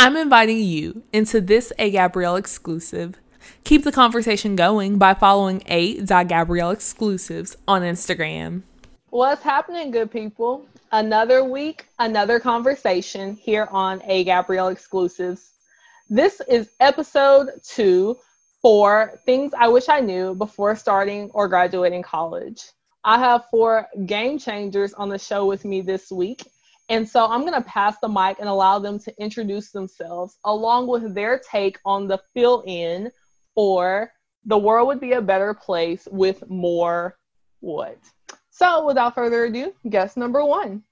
I'm inviting you into this A Gabrielle exclusive. Keep the conversation going by following A Gabrielle exclusives on Instagram. What's happening, good people? Another week, another conversation here on A Gabrielle exclusives. This is episode two for things I wish I knew before starting or graduating college. I have four game changers on the show with me this week. And so I'm going to pass the mic and allow them to introduce themselves along with their take on the fill in for the world would be a better place with more what. So without further ado, guest number one.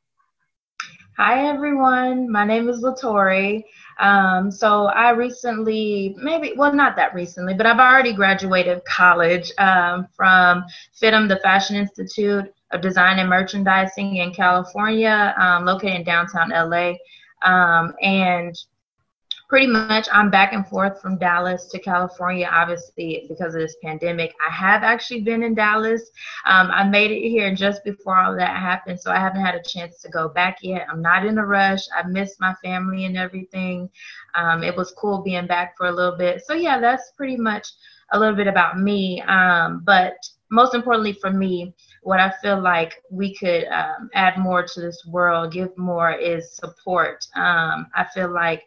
Hi everyone, my name is Latori. Um, so I recently, maybe, well, not that recently, but I've already graduated college um, from FIDM, the Fashion Institute of Design and Merchandising in California, um, located in downtown LA. Um, and pretty much I'm back and forth from Dallas to California, obviously because of this pandemic. I have actually been in Dallas. Um, I made it here just before all that happened, so I haven't had a chance to go back yet. I'm not in a rush. I miss my family and everything. Um, it was cool being back for a little bit. So yeah, that's pretty much a little bit about me. Um, but most importantly for me, what I feel like we could um, add more to this world, give more, is support. Um, I feel like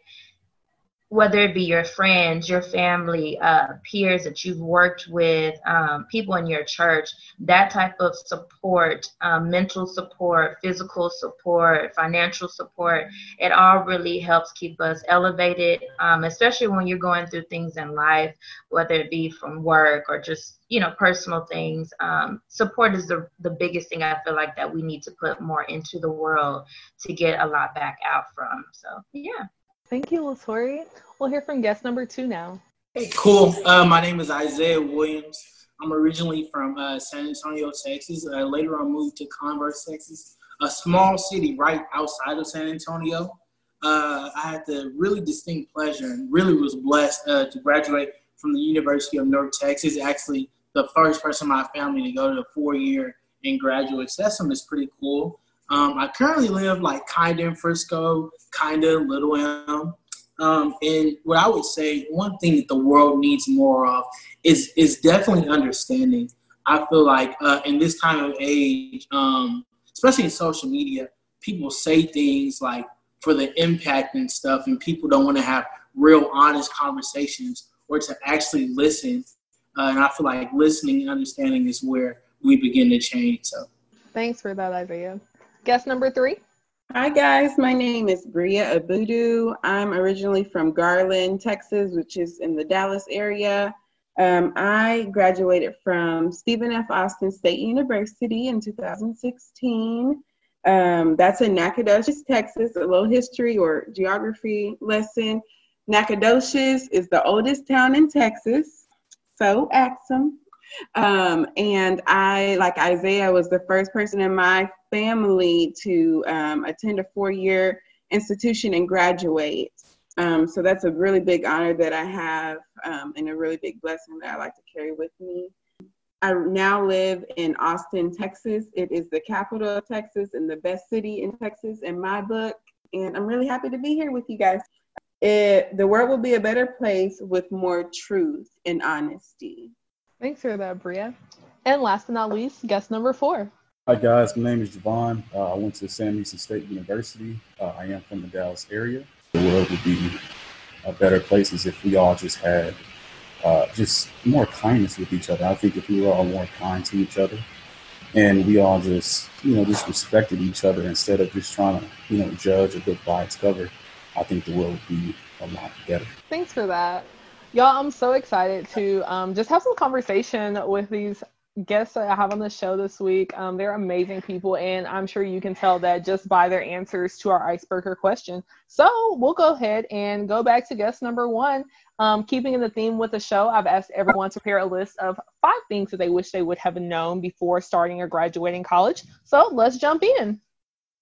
whether it be your friends, your family, uh, peers that you've worked with, um, people in your church, that type of support, um, mental support, physical support, financial support, it all really helps keep us elevated, um, especially when you're going through things in life, whether it be from work or just you know personal things. Um, support is the, the biggest thing i feel like that we need to put more into the world to get a lot back out from. So yeah Thank you, Latori. We'll hear from guest number two now. Hey, cool. Uh, my name is Isaiah Williams. I'm originally from uh, San Antonio, Texas. Uh, later I moved to Converse, Texas, a small city right outside of San Antonio. Uh, I had the really distinct pleasure and really was blessed uh, to graduate from the University of North Texas. Actually, the first person in my family to go to a four-year and graduate. So that's something that's pretty cool. Um, I currently live like kind of in Frisco, kind of Little Elm. Um, and what I would say, one thing that the world needs more of is is definitely understanding. I feel like uh, in this time of age, um, especially in social media, people say things like for the impact and stuff, and people don't want to have real, honest conversations or to actually listen. Uh, and I feel like listening and understanding is where we begin to change. So, thanks for that, Isaiah. Guest number three. Hi guys, my name is Bria Abudu. I'm originally from Garland, Texas, which is in the Dallas area. Um, I graduated from Stephen F. Austin State University in 2016. Um, that's in Nacogdoches, Texas. A little history or geography lesson. Nacogdoches is the oldest town in Texas, so them. Um, and I, like Isaiah, was the first person in my family to um, attend a four year institution and graduate. Um, so that's a really big honor that I have um, and a really big blessing that I like to carry with me. I now live in Austin, Texas. It is the capital of Texas and the best city in Texas in my book. And I'm really happy to be here with you guys. It, the world will be a better place with more truth and honesty. Thanks for that, Bria. And last but not least, guest number four. Hi guys, my name is Javon. Uh, I went to Sam Houston State University. Uh, I am from the Dallas area. The world would be a better place if we all just had uh, just more kindness with each other. I think if we were all more kind to each other and we all just, you know, just respected each other instead of just trying to, you know, judge a book by its cover, I think the world would be a lot better. Thanks for that. Y'all, I'm so excited to um, just have some conversation with these guests that I have on the show this week. Um, they're amazing people, and I'm sure you can tell that just by their answers to our icebreaker question. So we'll go ahead and go back to guest number one. Um, keeping in the theme with the show, I've asked everyone to prepare a list of five things that they wish they would have known before starting or graduating college. So let's jump in.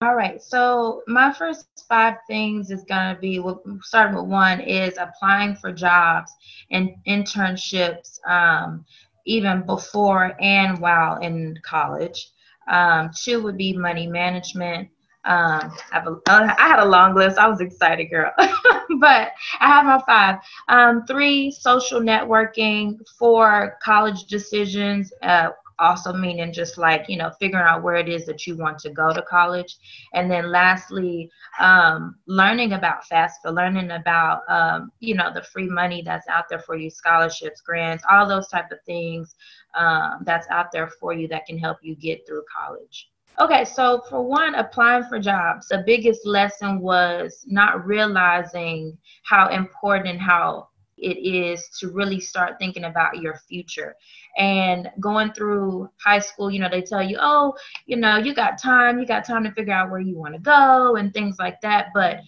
All right. So my first five things is going to be, starting with one, is applying for jobs and internships, um, even before and while in college. Um, two would be money management. Um, I, have a, uh, had a long list. I was excited, girl. but I have my five. Um, three, social networking. Four, college decisions. Uh, also meaning just like you know figuring out where it is that you want to go to college. And then lastly um, learning about FAFSA learning about um, you know the free money that's out there for you scholarships grants all those type of things um, that's out there for you that can help you get through college. Okay, so for one, applying for jobs, the biggest lesson was not realizing how important how it is to really start thinking about your future. And going through high school, you know, they tell you, oh, you know, you got time, you got time to figure out where you want to go and things like that. But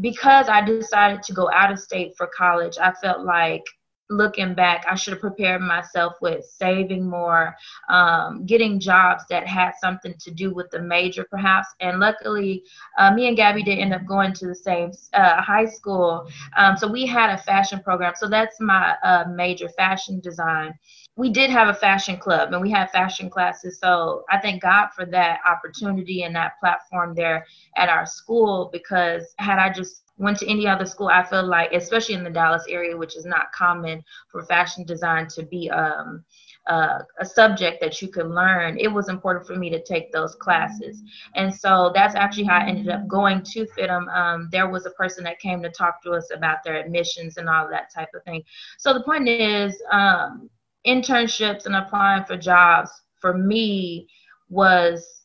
because I decided to go out of state for college, I felt like looking back, I should have prepared myself with saving more, um, getting jobs that had something to do with the major, perhaps. And luckily, uh, me and Gabby did end up going to the same uh, high school. Um, so we had a fashion program. So that's my uh, major, fashion design. We did have a fashion club and we had fashion classes. So I thank God for that opportunity and that platform there at our school because had I just went to any other school, I feel like, especially in the Dallas area, which is not common for fashion design to be um, uh, a subject that you can learn, it was important for me to take those classes. And so that's actually how I ended up going to FIDM. Um, there was a person that came to talk to us about their admissions and all that type of thing. So the point is, um, internships and applying for jobs for me was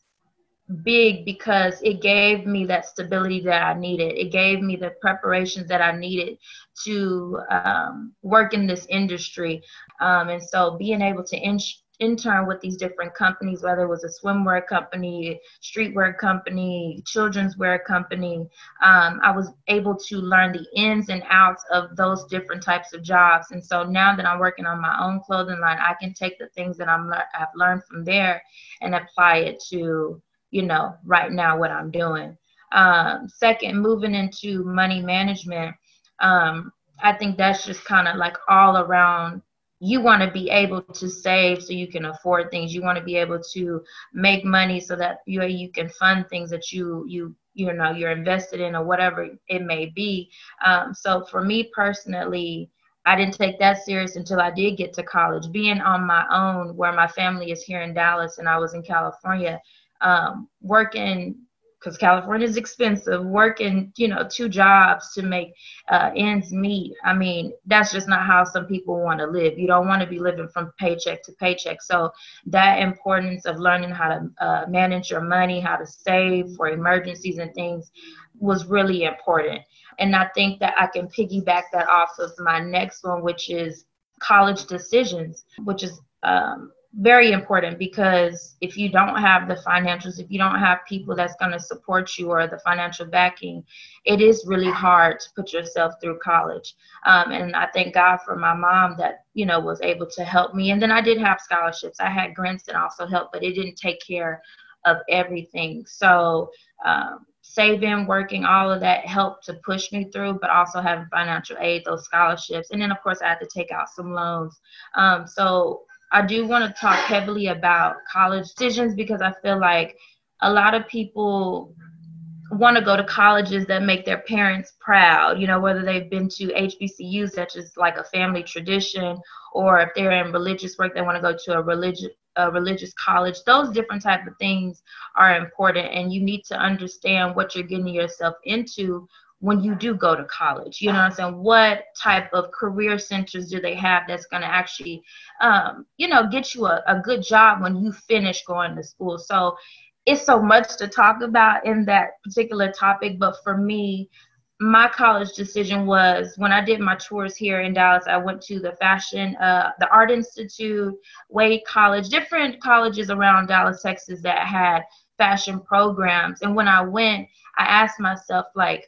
big because it gave me that stability that I needed. It gave me the preparations that I needed to um, work in this industry. Um, and so being able to in- intern with these different companies, whether it was a swimwear company, streetwear company, children's wear company, um, I was able to learn the ins and outs of those different types of jobs. And so now that I'm working on my own clothing line, I can take the things that I'm I've learned from there and apply it to you know, right now what I'm doing. Um, second, moving into money management, um, I think that's just kind of like all around. You want to be able to save so you can afford things. You want to be able to make money so that you you can fund things that you you you know you're invested in or whatever it may be. Um, so for me personally, I didn't take that serious until I did get to college. Being on my own, where my family is here in Dallas and I was in California, um, working because California is expensive, working, you know, two jobs to make uh, ends meet. I mean, that's just not how some people want to live. You don't want to be living from paycheck to paycheck. So that importance of learning how to uh, manage your money, how to save for emergencies and things was really important. And I think that I can piggyback that off of my next one, which is college decisions, which is um, very important because if you don't have the financials, if you don't have people that's going to support you or the financial backing, it is really hard to put yourself through college. Um, and I thank God for my mom that, you know, was able to help me. And then I did have scholarships. I had grants that also helped, but it didn't take care of everything. So, um, saving, working, all of that helped to push me through, but also having financial aid, those scholarships. And then, of course, I had to take out some loans. Um, so I do want to talk heavily about college decisions because I feel like a lot of people want to go to colleges that make their parents proud, you know, whether they've been to HBCUs, such as like a family tradition, or if they're in religious work, they want to go to a religious a religious college. Those different type of things are important and you need to understand what you're getting yourself into when you do go to college you know what i'm saying what type of career centers do they have that's going to actually um, you know get you a, a good job when you finish going to school so it's so much to talk about in that particular topic but for me my college decision was when I did my tours here in Dallas, I went to the fashion, uh, the Art Institute, Wade College, different colleges around Dallas, Texas that had fashion programs. And when I went, I asked myself, like,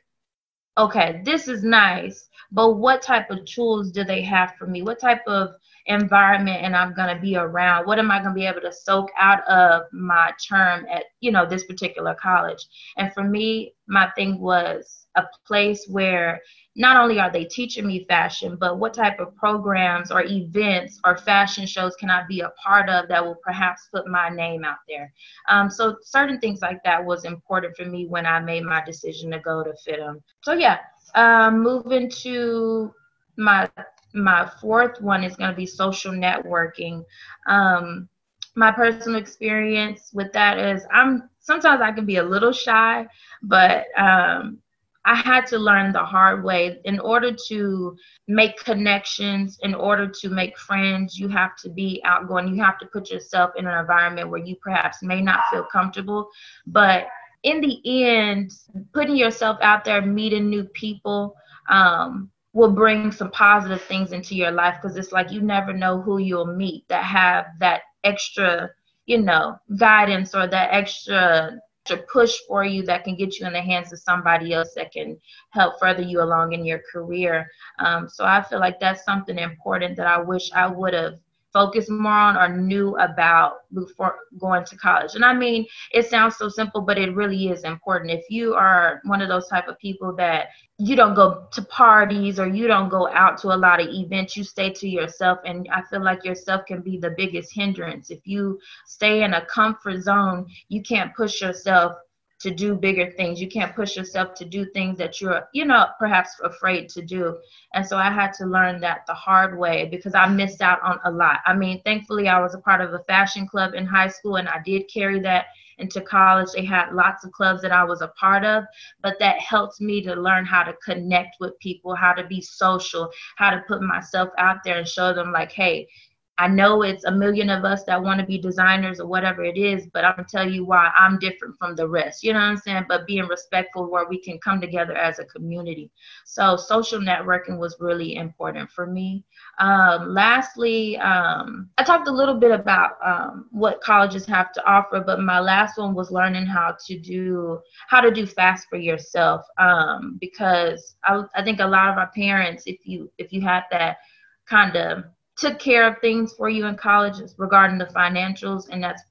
okay, this is nice, but what type of tools do they have for me? What type of environment and I'm going to be around? What am I going to be able to soak out of my term at, you know, this particular college? And for me, my thing was a place where not only are they teaching me fashion, but what type of programs or events or fashion shows can I be a part of that will perhaps put my name out there? Um, so certain things like that was important for me when I made my decision to go to FIDM. So yeah, um, moving to my my fourth one is going to be social networking. Um, my personal experience with that is I'm sometimes I can be a little shy, but um, I had to learn the hard way. In order to make connections, in order to make friends, you have to be outgoing. You have to put yourself in an environment where you perhaps may not feel comfortable. But in the end, putting yourself out there, meeting new people, um, will bring some positive things into your life because it's like you never know who you'll meet that have that extra, you know, guidance or that extra to push for you that can get you in the hands of somebody else that can help further you along in your career. Um, so I feel like that's something important that I wish I would have focused more on or knew about before going to college. And I mean, it sounds so simple, but it really is important. If you are one of those type of people that you don't go to parties or you don't go out to a lot of events, you stay to yourself. And I feel like yourself can be the biggest hindrance. If you stay in a comfort zone, you can't push yourself to do bigger things. You can't push yourself to do things that you're, you know, perhaps afraid to do. And so I had to learn that the hard way because I missed out on a lot. I mean, thankfully, I was a part of a fashion club in high school and I did carry that into college. They had lots of clubs that I was a part of, but that helped me to learn how to connect with people, how to be social, how to put myself out there and show them, like, hey, I know it's a million of us that want to be designers or whatever it is, but I'm gonna tell you why I'm different from the rest. You know what I'm saying? But being respectful where we can come together as a community. So social networking was really important for me. Um, lastly, um, I talked a little bit about um, what colleges have to offer, but my last one was learning how to do how to do FAFSA yourself. Um, because I, I think a lot of our parents, if you if you had that kind of took care of things for you in college regarding the financials and that's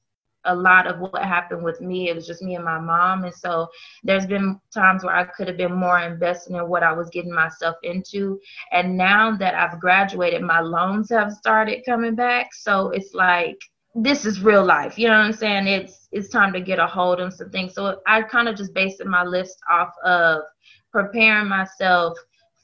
a lot of what happened with me. It was just me and my mom. And so there's been times where I could have been more invested in what I was getting myself into. And now that I've graduated, my loans have started coming back. So it's like this is real life. You know what I'm saying? It's it's time to get a hold of some things. So I kind of just based my list off of preparing myself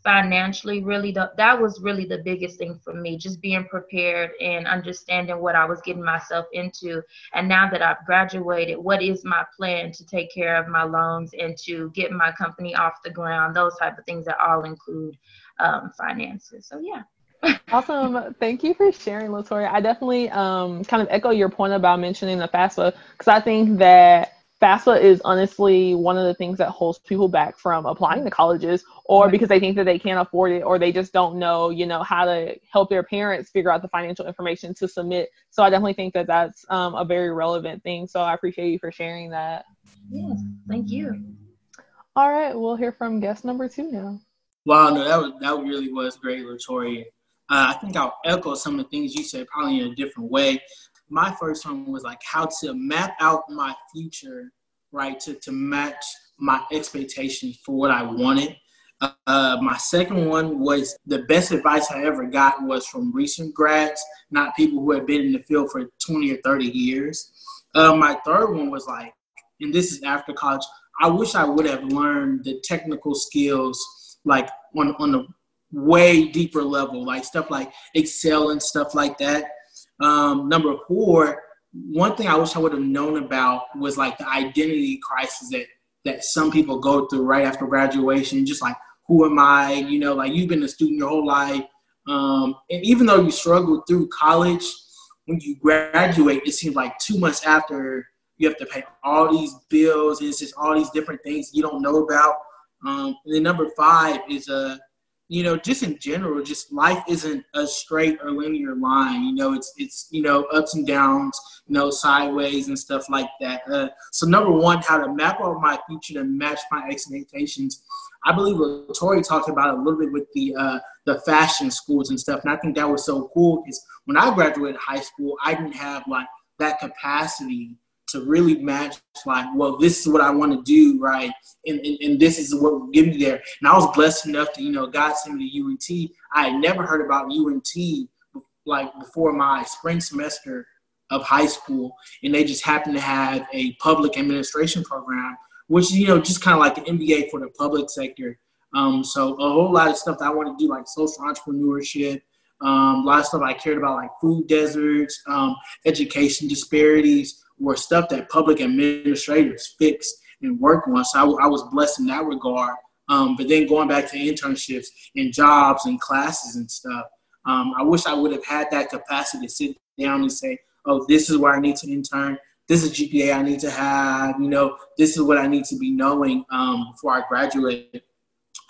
financially really the, that was really the biggest thing for me just being prepared and understanding what i was getting myself into and now that i've graduated what is my plan to take care of my loans and to get my company off the ground those type of things that all include um, finances so yeah awesome. Thank you for sharing, Latoya. I definitely um, kind of echo your point about mentioning the FAFSA because I think that FAFSA is honestly one of the things that holds people back from applying to colleges or because they think that they can't afford it or they just don't know, you know, how to help their parents figure out the financial information to submit. So I definitely think that that's um, a very relevant thing. So I appreciate you for sharing that. Yes, thank you. All right, we'll hear from guest number two now. Wow, no, that was, that really was great, Latoya. Uh, I think I'll echo some of the things you said, probably in a different way my first one was like how to map out my future, right, to, to match my expectations for what I wanted. Uh, my second one was the best advice I ever got was from recent grads, not people who have been in the field for 20 or 30 years. Uh, my third one was like, and this is after college, I wish I would have learned the technical skills like on, on a way deeper level, like stuff like Excel and stuff like that. Um, number four, one thing I wish I would have known about was like the identity crisis that that some people go through right after graduation. Just like, who am I? You know, like you've been a student your whole life, um, and even though you struggle through college, when you graduate, it seems like two months after you have to pay all these bills. And it's just all these different things you don't know about. Um, and then number five is a uh, you know, just in general, just life isn't a straight or linear line. You know, it's it's you know ups and downs, you know, sideways and stuff like that. Uh, so number one, how to map out my future to match my expectations. I believe what Tori talked about a little bit with the uh, the fashion schools and stuff, and I think that was so cool because when I graduated high school, I didn't have like that capacity to really match like, well, this is what I want to do, right? And, and, and this is what will get me there. And I was blessed enough to, you know, God sent me to UNT. I had never heard about UNT like before my spring semester of high school, and they just happened to have a public administration program, which you know just kind of like the MBA for the public sector. Um, so a whole lot of stuff that I want to do, like social entrepreneurship, um, a lot of stuff I cared about, like food deserts, um, education disparities, were stuff that public administrators fix and work on. So I, I was blessed in that regard. Um, but then going back to internships and jobs and classes and stuff, um, I wish I would have had that capacity to sit down and say, oh, this is where I need to intern. This is GPA I need to have. You know, this is what I need to be knowing um, before I graduate.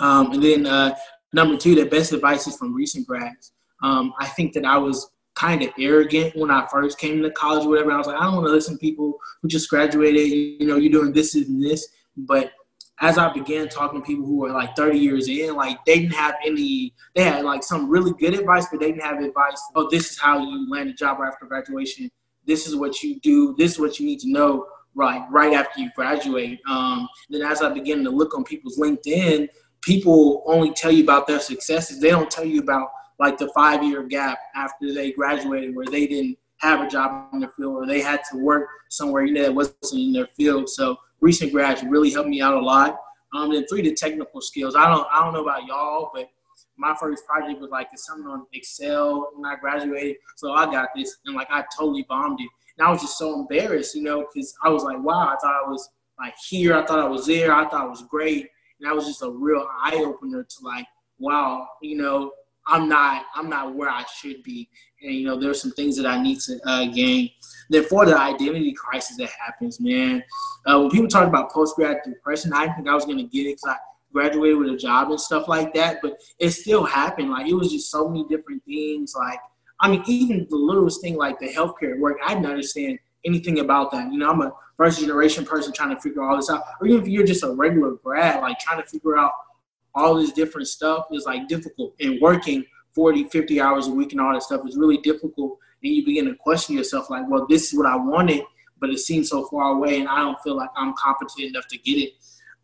Um, and then uh, number two, the best advice is from recent grads. Um, I think that I was kind of arrogant when I first came to college or whatever. I was like, I don't want to listen to people who just graduated, you know, you're doing this and this. But as I began talking to people who were like 30 years in, like they didn't have any, they had like some really good advice, but they didn't have advice. Oh, this is how you land a job after graduation. This is what you do. This is what you need to know right right after you graduate. Um, then as I began to look on people's LinkedIn, people only tell you about their successes. They don't tell you about like the five year gap after they graduated where they didn't have a job in their field or they had to work somewhere you know that wasn't in their field. So recent grads really helped me out a lot. Um, and three, the technical skills. I don't I don't know about y'all, but my first project was like it's something on Excel when I graduated. So I got this and like I totally bombed it. And I was just so embarrassed, you know, because I was like, wow, I thought I was like here, I thought I was there, I thought it was great. And that was just a real eye opener to like, wow, you know, I'm not I'm not where I should be, and you know there's some things that I need to uh, gain. Then for the identity crisis that happens, man, uh, when people talk about post grad depression, I didn't think I was gonna get it because I graduated with a job and stuff like that, but it still happened. Like it was just so many different things. Like I mean, even the littlest thing like the healthcare work, I didn't understand anything about that. You know, I'm a first generation person trying to figure all this out, or even if you're just a regular grad, like trying to figure out all this different stuff is like difficult. And working 40 50 hours a week and all that stuff is really difficult. And you begin to question yourself like well this is what i wanted but it seems so far away and i don't feel like i'm competent enough to get it.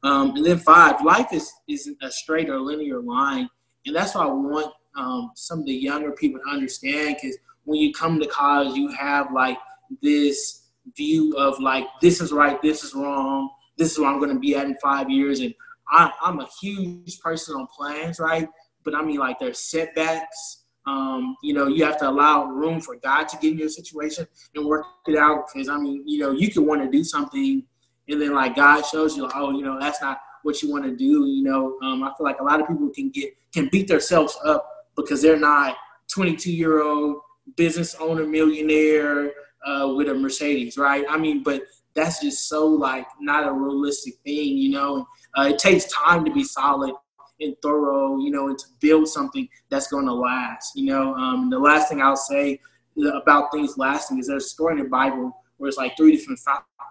Um, and then five life is isn't a straight or linear line. And that's what i want um, some of the younger people to understand because when you come to college you have like this view of like this is right this is wrong this is where i'm going to be at in five years and I, am a huge person on plans, right? But I mean, like, there's setbacks. Um, you know, you have to allow room for God to get in your situation and work it out. Because I mean, you know, you can want to do something, and then like God shows you, oh, you know, that's not what you want to do. You know, um, I feel like a lot of people can get can beat themselves up because they're not 22 year old business owner millionaire uh, with a Mercedes, right? I mean, but that's just so like not a realistic thing, you know. Uh, it takes time to be solid and thorough, you know, and to build something that's going to last, you know. Um, the last thing I'll say about things lasting is there's a story in the Bible where it's like three different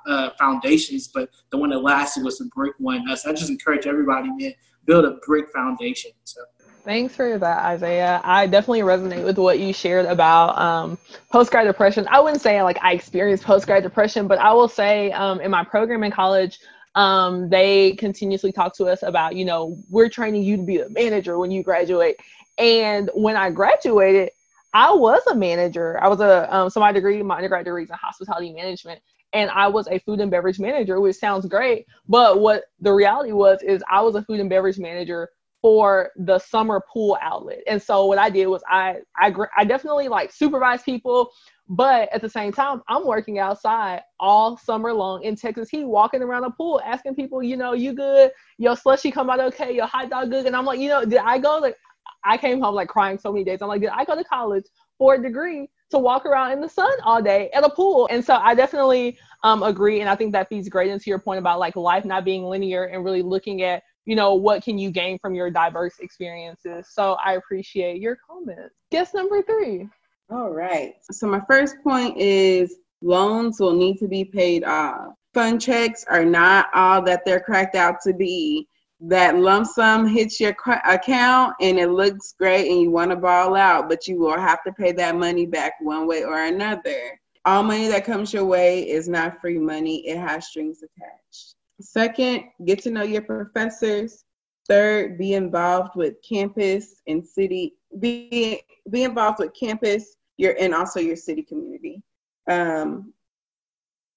uh, foundations, but the one that lasted was the brick one. Uh, so I just encourage everybody, man, build a brick foundation. So. Thanks for that, Isaiah. I definitely resonate with what you shared about um, post grad depression. I wouldn't say like I experienced post grad depression, but I will say um, in my program in college, um, they continuously talk to us about, you know, we're training you to be a manager when you graduate. And when I graduated, I was a manager. I was a um, so my degree, my undergrad degree is in hospitality management, and I was a food and beverage manager, which sounds great. But what the reality was is I was a food and beverage manager for the summer pool outlet. And so what I did was I I I definitely like supervise people, but at the same time I'm working outside all summer long in Texas heat, walking around a pool, asking people, you know, you good? Your slushy come out okay? Your hot dog good? And I'm like, you know, did I go? Like, I came home like crying so many days. I'm like, did I go to college for a degree to walk around in the sun all day at a pool? And so I definitely um, agree, and I think that feeds great into your point about like life not being linear and really looking at you know, what can you gain from your diverse experiences? So I appreciate your comments. Guess number three. All right. So my first point is loans will need to be paid off. Fund checks are not all that they're cracked out to be. That lump sum hits your account and it looks great and you want to ball out, but you will have to pay that money back one way or another. All money that comes your way is not free money, it has strings attached. Second, get to know your professors. Third, be involved with campus and city. Be be involved with campus, your and also your city community. Um,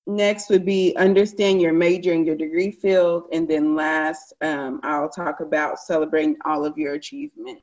next would be understand your major and your degree field. And then last, um, I'll talk about celebrating all of your achievements.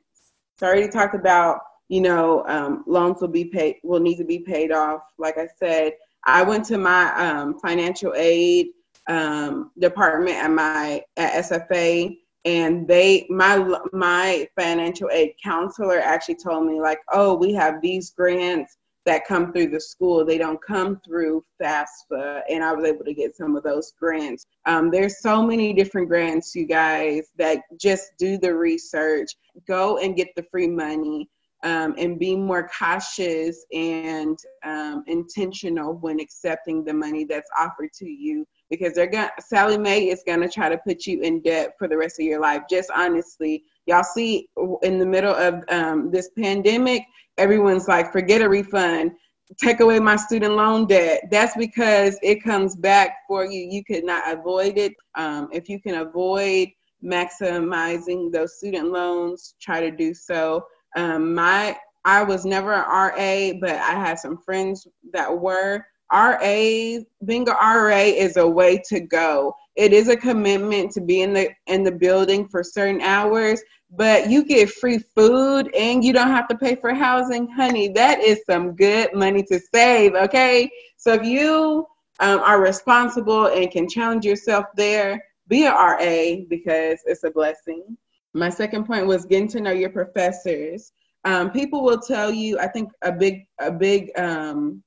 So I already talked about, you know, um, loans will be paid, will need to be paid off. Like I said, I went to my um, financial aid um, department at my at SFA and they my my financial aid counselor actually told me like oh we have these grants that come through the school. They don't come through FAFSA, and I was able to get some of those grants. Um, there's so many different grants, you guys, that just do the research, go and get the free money. Um, and be more cautious and um, intentional when accepting the money that's offered to you because they're going Sallie Mae is going to try to put you in debt for the rest of your life. Just honestly, y'all see in the middle of um, this pandemic, everyone's like, forget a refund, take away my student loan debt. That's because it comes back for you. You could not avoid it. Um, if you can avoid maximizing those student loans, try to do so. Um, my I was never an RA, but I had some friends that were. RA, being a RA is a way to go. It is a commitment to be in the in the building for certain hours, but you get free food and you don't have to pay for housing, honey. That is some good money to save, okay? So if you um, are responsible and can challenge yourself there, be a RA because it's a blessing. My second point was getting to know your professors. Um, people will tell you, I think a big a big um,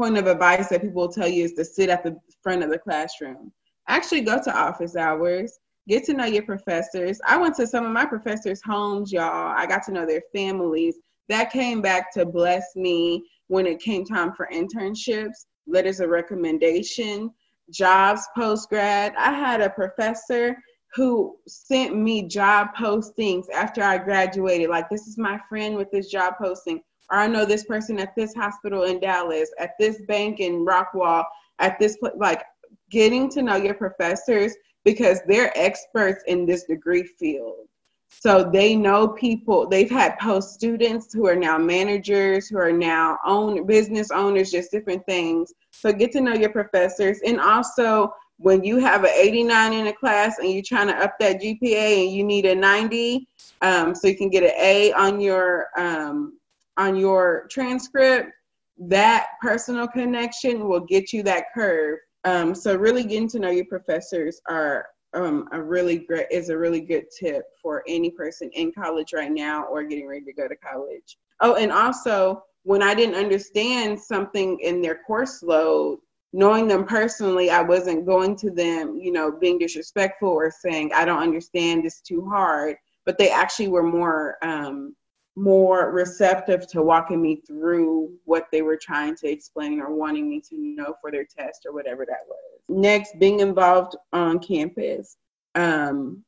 point of advice that people will tell you is to sit at the front of the classroom. Actually, go to office hours get to know your professors. I went to some of my professors' homes, y'all. I got to know their families. That came back to bless me when it came time for internships, letters of recommendation, jobs post grad. I had a professor who sent me job postings after I graduated. Like, this is my friend with this job posting. Or I know this person at this hospital in Dallas, at this bank in Rockwall, at this place. Like, getting to know your professors because they're experts in this degree field. So they know people, they've had post students who are now managers, who are now own business owners, just different things. So get to know your professors. And also when you have an 89 in a class and you're trying to up that GPA and you need a 90, um, so you can get an A on your um, on your transcript, that personal connection will get you that curve um, so really getting to know your professors are um, a really great is a really good tip for any person in college right now or getting ready to go to college. Oh, and also when I didn't understand something in their course load, knowing them personally, I wasn't going to them, you know, being disrespectful or saying I don't understand this too hard. But they actually were more um, more receptive to walking me through what they were trying to explain or wanting me to know for their test or whatever that was. Next, being involved on campus. Um,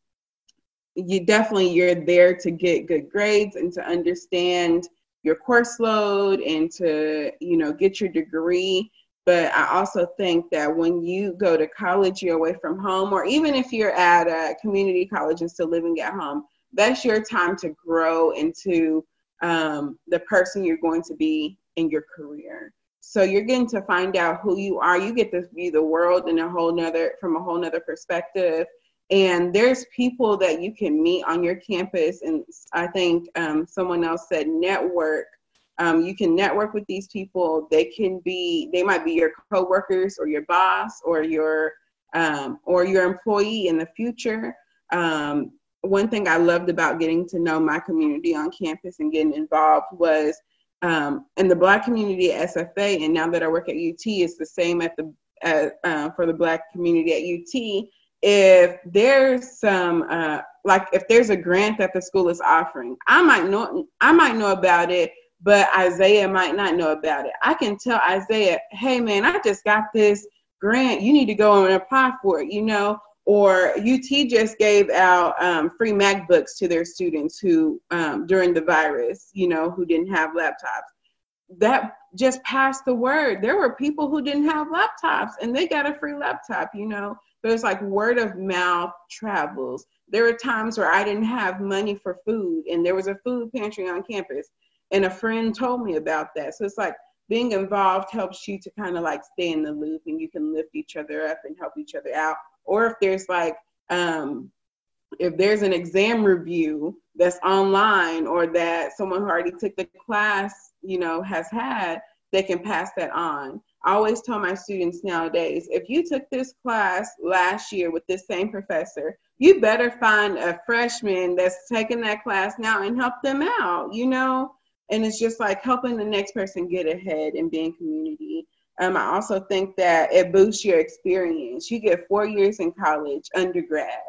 you definitely you're there to get good grades and to understand your course load and to you know get your degree but i also think that when you go to college you're away from home or even if you're at a community college and still living at home that's your time to grow into um, the person you're going to be in your career. So you're getting to find out who you are. You get to view the world in a whole nother from a whole nother perspective. And there's people that you can meet on your campus. And I think um, someone else said network. Um, you can network with these people. They can be, they might be your coworkers or your boss or your um, or your employee in the future. Um, one thing I loved about getting to know my community on campus and getting involved was um, in the Black community at SFA, and now that I work at UT, it's the same at the uh, for the Black community at UT. If there's some uh, like if there's a grant that the school is offering, I might know I might know about it, but Isaiah might not know about it. I can tell Isaiah, hey man, I just got this grant. You need to go and apply for it. You know, or UT just gave out um, free MacBooks to their students who, um, during the virus, you know, who didn't have laptops. That just passed the word. There were people who didn't have laptops and they got a free laptop, you know. But it's like word of mouth travels. There were times where I didn't have money for food and there was a food pantry on campus and a friend told me about that. So it's like being involved helps you to kind of like stay in the loop and you can lift each other up and help each other out. Or if there's like, um, if there's an exam review that's online or that someone who already took the class, you know, has had, they can pass that on. I always tell my students nowadays if you took this class last year with this same professor, you better find a freshman that's taking that class now and help them out, you know? And it's just like helping the next person get ahead and being community. Um, I also think that it boosts your experience. You get four years in college, undergrad.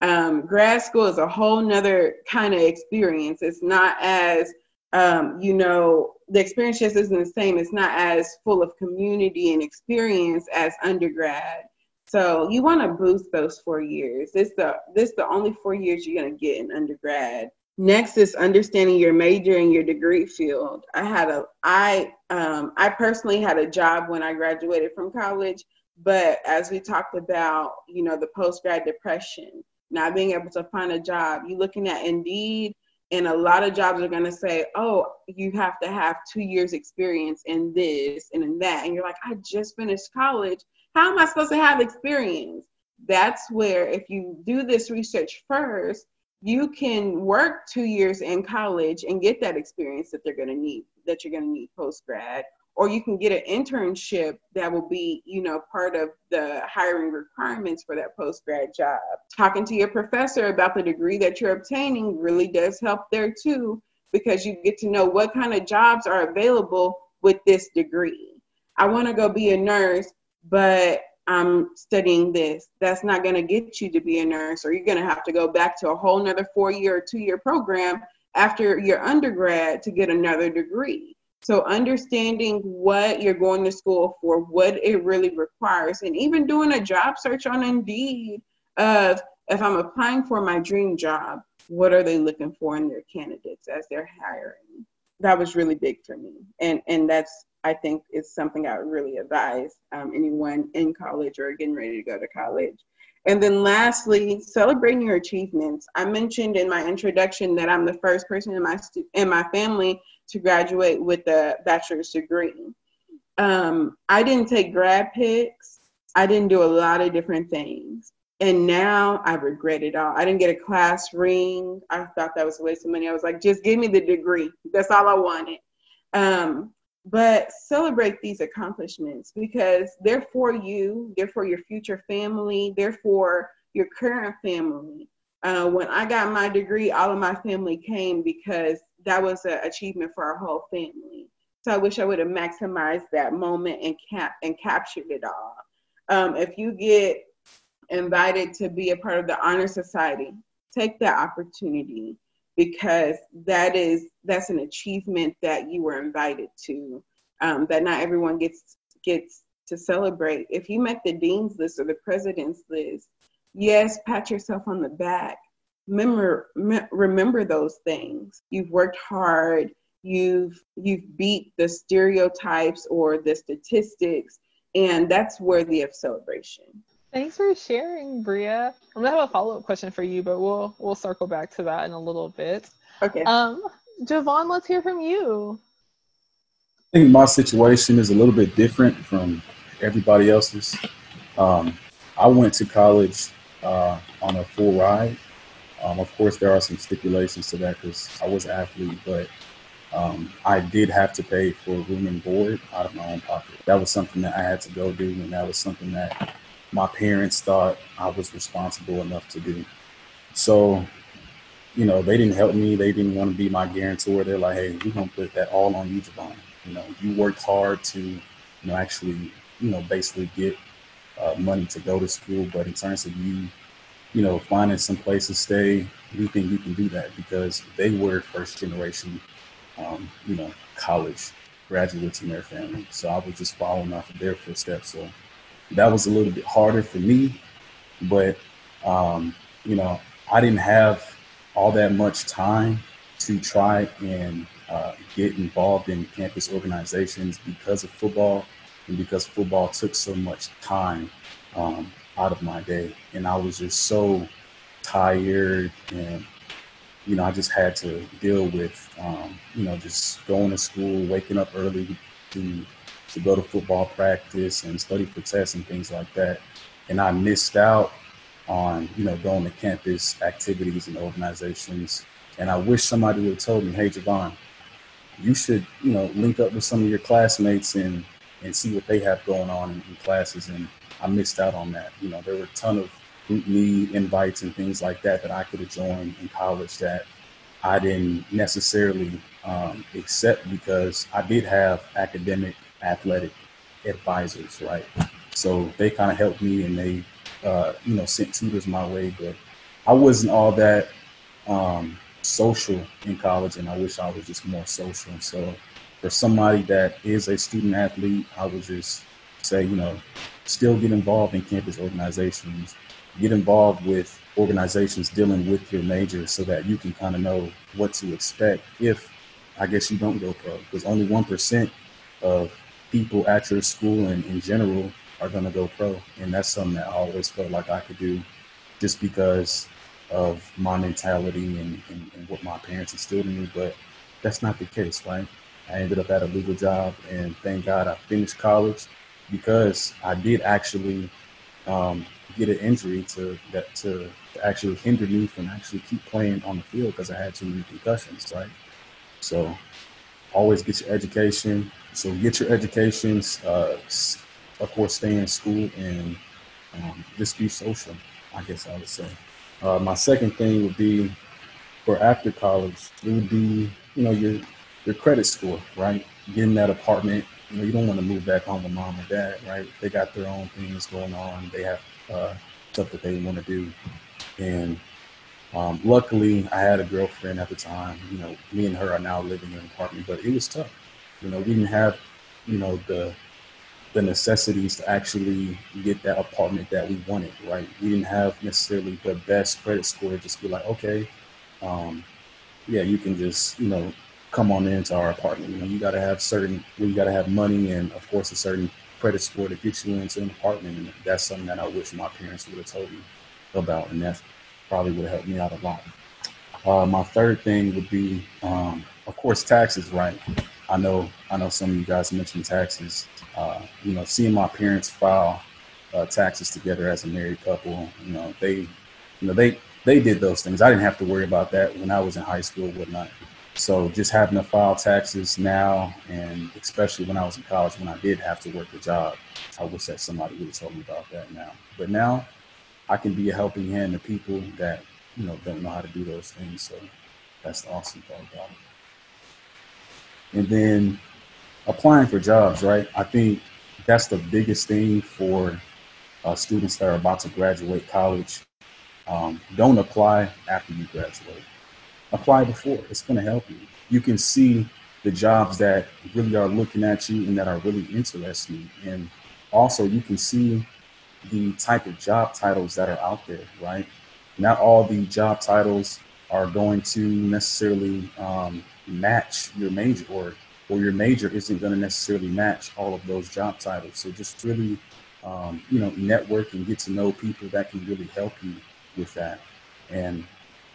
Um, grad school is a whole nother kind of experience. It's not as um, you know, the experience just isn't the same. It's not as full of community and experience as undergrad. So you want to boost those four years. This the this the only four years you're gonna get in undergrad. Next is understanding your major and your degree field. I had a I um, I personally had a job when I graduated from college, but as we talked about, you know, the post grad depression, not being able to find a job. You looking at Indeed and a lot of jobs are going to say oh you have to have two years experience in this and in that and you're like i just finished college how am i supposed to have experience that's where if you do this research first you can work two years in college and get that experience that they're going to need that you're going to need post grad or you can get an internship that will be you know part of the hiring requirements for that post grad job. Talking to your professor about the degree that you're obtaining really does help there too because you get to know what kind of jobs are available with this degree. I want to go be a nurse but i'm studying this that's not going to get you to be a nurse or you're going to have to go back to a whole nother four year or two year program after your undergrad to get another degree so understanding what you're going to school for, what it really requires, and even doing a job search on Indeed of if I'm applying for my dream job, what are they looking for in their candidates as they're hiring? That was really big for me, and and that's I think is something I would really advise um, anyone in college or getting ready to go to college. And then lastly, celebrating your achievements. I mentioned in my introduction that I'm the first person in my stu- in my family to graduate with a bachelor's degree. Um, I didn't take grad picks. I didn't do a lot of different things. And now I regret it all. I didn't get a class ring. I thought that was a waste of money. I was like, just give me the degree. That's all I wanted. Um, but celebrate these accomplishments because they're for you, they're for your future family, they're for your current family. Uh, when I got my degree, all of my family came because that was an achievement for our whole family. So I wish I would have maximized that moment and cap and captured it all. Um, if you get invited to be a part of the honor society, take that opportunity because that is that's an achievement that you were invited to um, that not everyone gets gets to celebrate. If you make the dean's list or the president's list, yes, pat yourself on the back, remember remember those things. You've worked hard. You've you've beat the stereotypes or the statistics and that's worthy of celebration thanks for sharing bria. I'm gonna have a follow-up question for you but we'll we'll circle back to that in a little bit. Okay. Um javon let's hear from you. I think my situation is a little bit different from everybody else's. Um, i went to college uh, on a full ride. Um, of course, there are some stipulations to that because I was an athlete, but um, I did have to pay for room and board out of my own pocket. That was something that I had to go do, and that was something that my parents thought I was responsible enough to do. So, you know, they didn't help me. They didn't want to be my guarantor. They're like, hey, we're going to put that all on you, Javon. You know, you worked hard to, you know, actually, you know, basically get uh, money to go to school. But in terms of you you know, finding some place to stay, we think you can do that because they were first generation, um, you know, college graduates in their family. So I was just following off of their footsteps. So that was a little bit harder for me, but um, you know, I didn't have all that much time to try and uh, get involved in campus organizations because of football and because football took so much time. Um, out of my day. And I was just so tired and you know, I just had to deal with, um, you know, just going to school, waking up early, to to go to football practice and study for tests and things like that. And I missed out on, you know, going to campus activities and organizations. And I wish somebody would have told me, hey, Javon, you should, you know, link up with some of your classmates and and see what they have going on in, in classes. And I missed out on that. You know, there were a ton of GroupMe invites and things like that that I could have joined in college that I didn't necessarily um, accept because I did have academic athletic advisors, right? So they kind of helped me and they, uh, you know, sent tutors my way. But I wasn't all that um, social in college, and I wish I was just more social. So for somebody that is a student athlete, I would just say, you know, still get involved in campus organizations, get involved with organizations dealing with your major so that you can kind of know what to expect if I guess you don't go pro because only 1% of people at your school and in general are going to go pro. And that's something that I always felt like I could do just because of my mentality and, and, and what my parents instilled in me. But that's not the case, right? I ended up at a legal job and thank God I finished college because I did actually um, get an injury to that to, to actually hinder me from actually keep playing on the field because I had too many concussions, right? So always get your education. So get your educations. Uh, of course, stay in school and um, just be social. I guess I would say. Uh, my second thing would be for after college. It would be you know your your credit score, right? Getting that apartment. You know you don't want to move back home with mom or dad, right? They got their own things going on. They have uh, stuff that they want to do, and um, luckily, I had a girlfriend at the time. You know, me and her are now living in an apartment, but it was tough. You know, we didn't have, you know, the the necessities to actually get that apartment that we wanted. Right? We didn't have necessarily the best credit score. Just be like, okay, um, yeah, you can just, you know, come on into our apartment. You know, you got to have certain, you got to have money and, of course, a certain credit score to get you into an apartment. And that's something that I wish my parents would have told me about. And that probably would have helped me out a lot. Uh, my third thing would be, um, of course, taxes. Right? I know, I know some of you guys mentioned taxes. Uh, you know, seeing my parents file uh, taxes together as a married couple. You know, they, you know, they they did those things. I didn't have to worry about that when I was in high school, whatnot. So just having to file taxes now, and especially when I was in college, when I did have to work a job, I wish that somebody would have told me about that now. But now I can be a helping hand to people that you know don't know how to do those things. So that's the awesome part about it. And then applying for jobs, right? I think that's the biggest thing for uh, students that are about to graduate college. Um, don't apply after you graduate. Apply before. It's going to help you. You can see the jobs that really are looking at you and that are really interesting. And also, you can see the type of job titles that are out there, right? Not all the job titles are going to necessarily um, match your major, or or your major isn't going to necessarily match all of those job titles. So just really, um, you know, network and get to know people that can really help you with that. And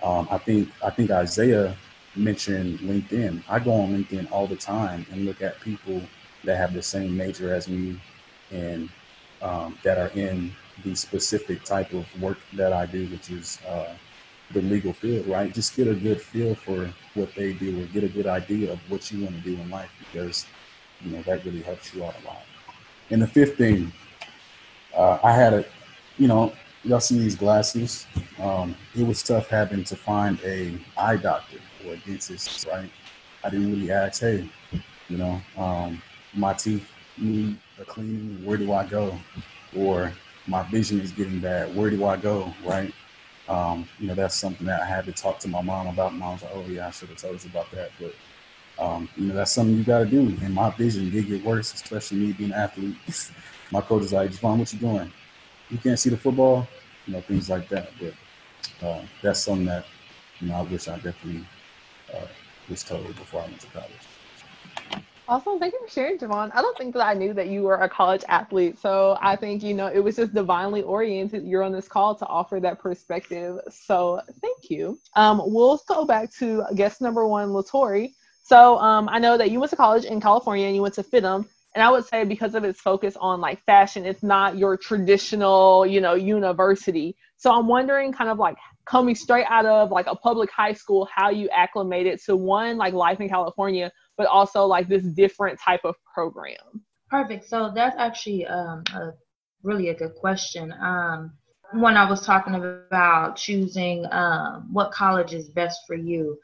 um, I think I think Isaiah mentioned LinkedIn. I go on LinkedIn all the time and look at people that have the same major as me and um, that are in the specific type of work that I do, which is uh, the legal field, right? Just get a good feel for what they do or get a good idea of what you want to do in life because, you know, that really helps you out a lot. And the fifth thing, uh, I had a, you know, y'all see these glasses. Um, it was tough having to find a eye doctor or a dentist, right? I didn't really ask, hey, you know, um, my teeth need a cleaning, where do I go? Or my vision is getting bad, where do I go? Right? Um, you know, that's something that I had to talk to my mom about. Mom was like, oh, yeah, I should have told you about that. But, um, you know, that's something you got to do. And my vision did get worse, especially me being an athlete. my coach is like, Javon, what you doing? You can't see the football? You know, things like that. But uh, that's something that, you know, I wish I definitely uh, was told before I went to college. Awesome. Thank you for sharing, Javon. I don't think that I knew that you were a college athlete. So I think, you know, it was just divinely oriented. You're on this call to offer that perspective. So thank you. Um, we'll go back to guest number one, Latori. So um, I know that you went to college in California and you went to FIDM. And I would say because of its focus on like fashion, it's not your traditional, you know, university. So I'm wondering kind of like coming straight out of like a public high school, how you acclimated to one, like life in California, but also like this different type of program. Perfect. So that's actually um, a really a good question. Um, when I was talking about choosing um, what college is best for you,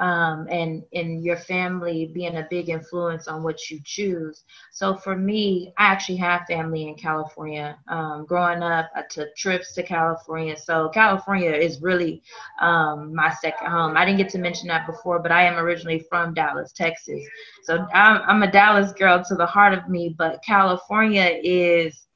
um, and and your family being a big influence on what you choose. So for me, I actually have family in California. Um, growing up, I took trips to California, so California is really um, my second home. I didn't get to mention that before, but I am originally from Dallas, Texas. So I'm, I'm a Dallas girl to the heart of me, but California is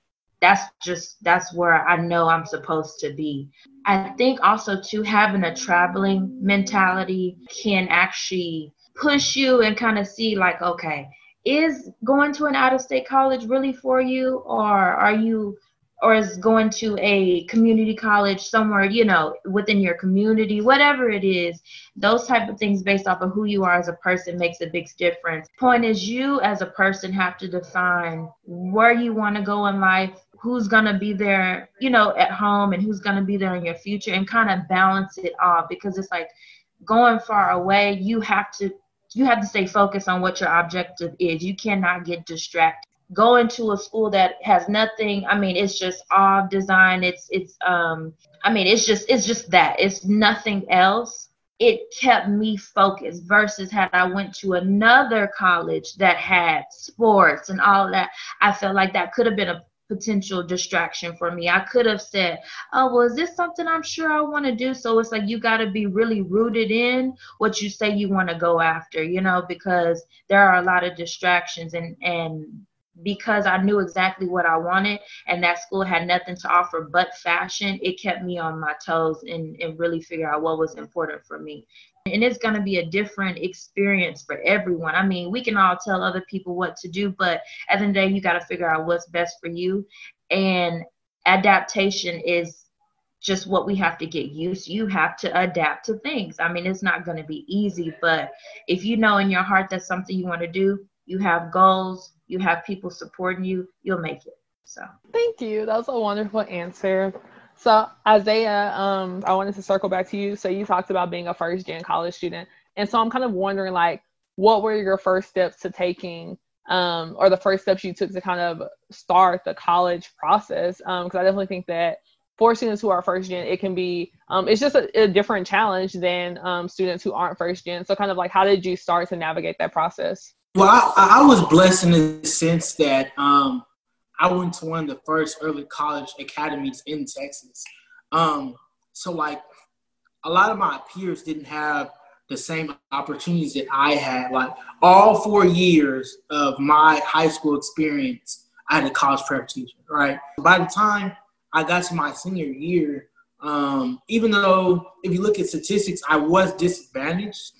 that's just that's where I know I'm supposed to be. I think also too having a traveling mentality can actually push you and kind of see like okay, is going to an out of state college really for you? Or are you or is going to a community college somewhere you know within your community whatever it is those type of things based off of who you are as a person makes a big difference. Point is you as a person have to define where you want to go in life who's going to be there, you know, at home and who's going to be there in your future and kind of balance it off because it's like going far away, you have to you have to stay focused on what your objective is. You cannot get distracted. Going to a school that has nothing, I mean, it's just all design. It's it's um I mean, it's just it's just that. It's nothing else it kept me focused versus had I went to another college that had sports and all that. I felt like that could have been a potential distraction for me. I could have said, "Oh, well, is this something I'm sure I want to do?" So it's like you got to be really rooted in what you say you want to go after, you know, because there are a lot of distractions and and because I knew exactly what I wanted and that school had nothing to offer but fashion, it kept me on my toes and, and really figure out what was important for me and it's going to be a different experience for everyone. I mean, we can all tell other people what to do, but at the end of the day, you got to figure out what's best for you. And adaptation is just what we have to get used. You have to adapt to things. I mean, it's not going to be easy, but if you know in your heart that's something you want to do, you have goals, you have people supporting you, you'll make it. So, thank you. That was a wonderful answer. So Isaiah, um, I wanted to circle back to you. So you talked about being a first gen college student, and so I'm kind of wondering, like, what were your first steps to taking, um, or the first steps you took to kind of start the college process? Because um, I definitely think that for students who are first gen, it can be, um, it's just a, a different challenge than um, students who aren't first gen. So kind of like, how did you start to navigate that process? Well, I, I was blessed in the sense that um, I went to one of the first early college academies in Texas. Um, so like a lot of my peers didn't have the same opportunities that I had. Like all four years of my high school experience, I had a college prep teacher, right? By the time I got to my senior year, um, even though if you look at statistics, I was disadvantaged,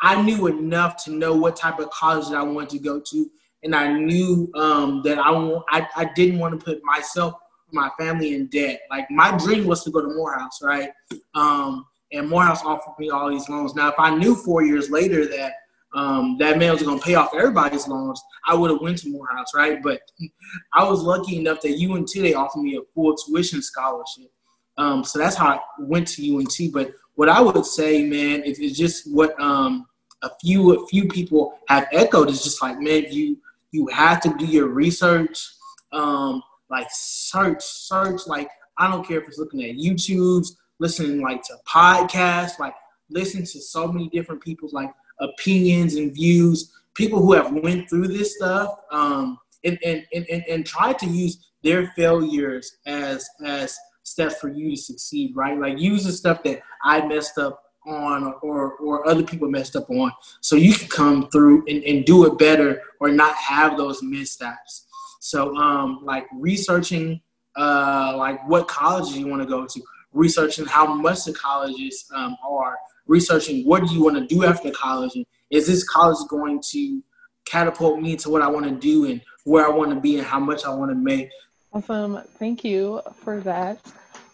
I knew enough to know what type of college that I wanted to go to and I knew um, that I, I I didn't want to put myself, my family in debt. Like my dream was to go to Morehouse, right? Um, and Morehouse offered me all these loans. Now, if I knew four years later that um, that man was going to pay off everybody's loans, I would have went to Morehouse, right? But I was lucky enough that UNT they offered me a full tuition scholarship. Um, so that's how I went to UNT. But what I would say, man, is, is just what um, a few a few people have echoed is just like, man, you you have to do your research. Um, like search, search. Like I don't care if it's looking at YouTube's, listening like to podcasts, like listen to so many different people's like opinions and views. People who have went through this stuff, um, and, and, and, and, and try to use their failures as as steps for you to succeed, right? Like use the stuff that I messed up on or or other people messed up on. So you can come through and, and do it better or not have those missteps. So um like researching uh like what colleges you want to go to researching how much the colleges um, are researching what do you want to do after college and is this college going to catapult me to what i want to do and where i want to be and how much i want to make? Awesome. Thank you for that.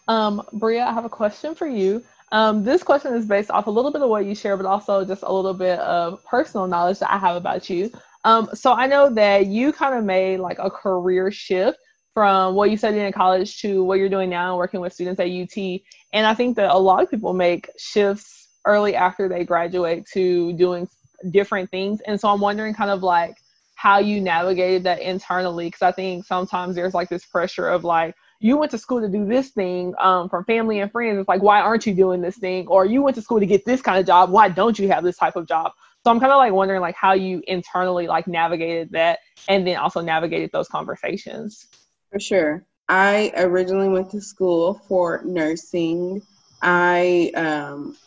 Um bria i have a question for you Um, this question is based off a little bit of what you share, but also just a little bit of personal knowledge that I have about you. Um, so I know that you kind of made like a career shift from what you studied in college to what you're doing now, working with students at UT. And I think that a lot of people make shifts early after they graduate to doing different things. And so I'm wondering kind of like how you navigated that internally, because I think sometimes there's like this pressure of like, you went to school to do this thing um, from family and friends. It's like, why aren't you doing this thing? Or you went to school to get this kind of job. Why don't you have this type of job? So I'm kind of like wondering like how you internally like navigated that and then also navigated those conversations. For sure. I originally went to school for nursing. I um,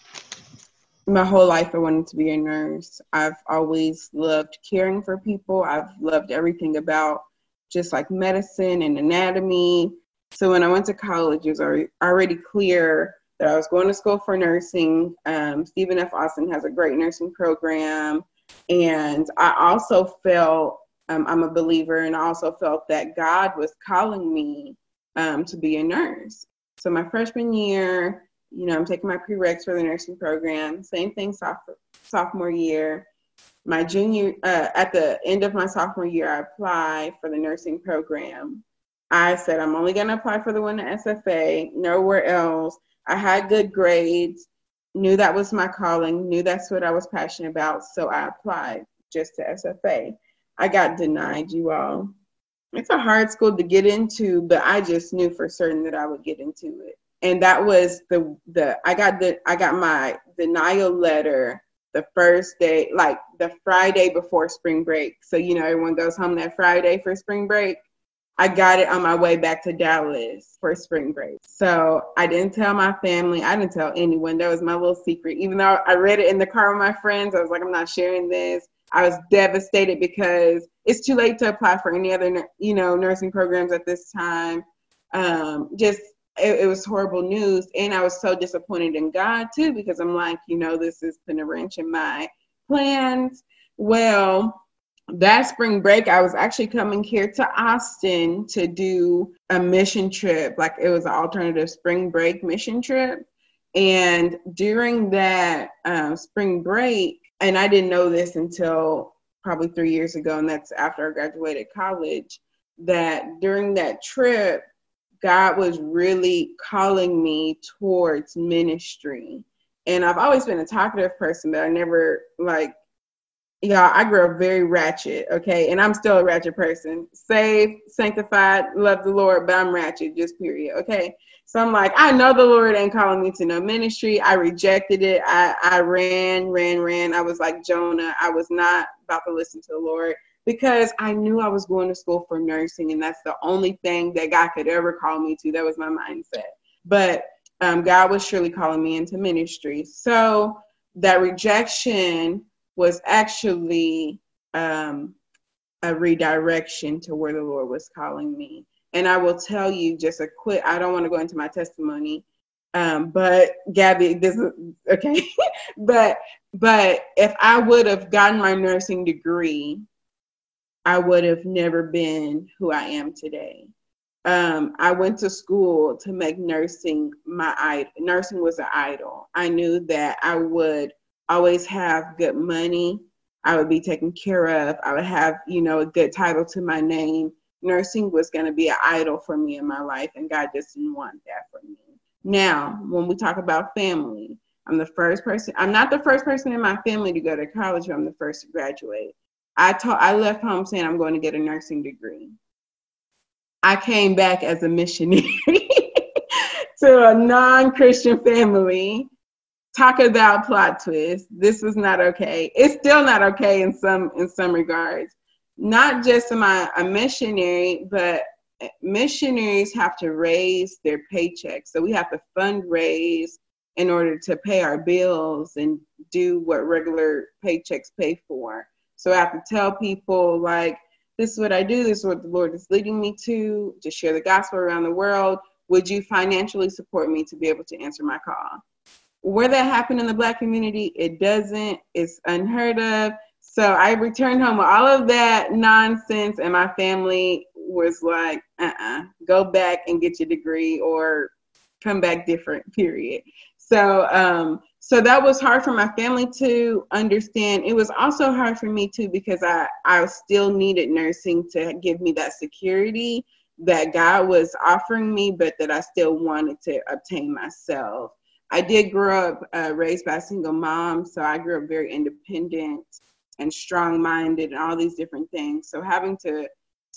my whole life I wanted to be a nurse. I've always loved caring for people. I've loved everything about just like medicine and anatomy. So when I went to college, it was already clear that I was going to school for nursing. Um, Stephen F. Austin has a great nursing program. And I also felt, um, I'm a believer, and I also felt that God was calling me um, to be a nurse. So my freshman year, you know, I'm taking my prereqs for the nursing program. Same thing sophomore, sophomore year. My junior, uh, at the end of my sophomore year, I applied for the nursing program. I said, I'm only going to apply for the one at SFA, nowhere else. I had good grades, knew that was my calling, knew that's what I was passionate about. So I applied just to SFA. I got denied, you all. It's a hard school to get into, but I just knew for certain that I would get into it and that was the the I got the I got my denial letter the first day, like the Friday before spring break. So you know everyone goes home that Friday for spring break. I got it on my way back to Dallas for spring break. So I didn't tell my family. I didn't tell anyone. That was my little secret. Even though I read it in the car with my friends, I was like, I'm not sharing this. I was devastated because it's too late to apply for any other, you know, nursing programs at this time. Um, just it, it, was horrible news. And I was so disappointed in God too, because I'm like, you know, this is putting a wrench in my plans. Well, that spring break, I was actually coming here to Austin to do a mission trip. Like it was an alternative spring break mission trip. And during that um, spring break, and I didn't know this until probably three years ago, and that's after I graduated college, that during that trip, God was really calling me towards ministry. And I've always been a talkative person, but I never like, yeah, I grew up very ratchet, okay? And I'm still a ratchet person. Saved, sanctified, love the Lord, but I'm ratchet, just period, okay? So I'm like, I know the Lord ain't calling me to no ministry. I rejected it. I, I ran, ran, ran. I was like Jonah. I was not about to listen to the Lord because I knew I was going to school for nursing, and that's the only thing that God could ever call me to. That was my mindset. But um, God was surely calling me into ministry. So that rejection was actually um, a redirection to where the Lord was calling me. And I will tell you just a quick, I don't want to go into my testimony, um, but Gabby, this is okay. but but if I would have gotten my nursing degree I would have never been who I am today. Um, I went to school to make nursing my idol. Nursing was an idol. I knew that I would always have good money. I would be taken care of. I would have, you know, a good title to my name. Nursing was going to be an idol for me in my life, and God just didn't want that for me. Now, when we talk about family, I'm the first person. I'm not the first person in my family to go to college, but I'm the first to graduate. I taught I left home saying I'm going to get a nursing degree. I came back as a missionary to a non-Christian family. Talk about plot twist. This was not okay. It's still not okay in some in some regards. Not just am I a missionary, but missionaries have to raise their paychecks. So we have to fundraise in order to pay our bills and do what regular paychecks pay for. So I have to tell people like, this is what I do, this is what the Lord is leading me to, to share the gospel around the world. Would you financially support me to be able to answer my call? Where that happened in the black community, it doesn't. It's unheard of. So I returned home with all of that nonsense, and my family was like, uh uh-uh, uh go back and get your degree or come back different, period. So, um, so that was hard for my family to understand. It was also hard for me too because I I still needed nursing to give me that security that God was offering me, but that I still wanted to obtain myself. I did grow up uh, raised by a single mom, so I grew up very independent and strong-minded and all these different things. So having to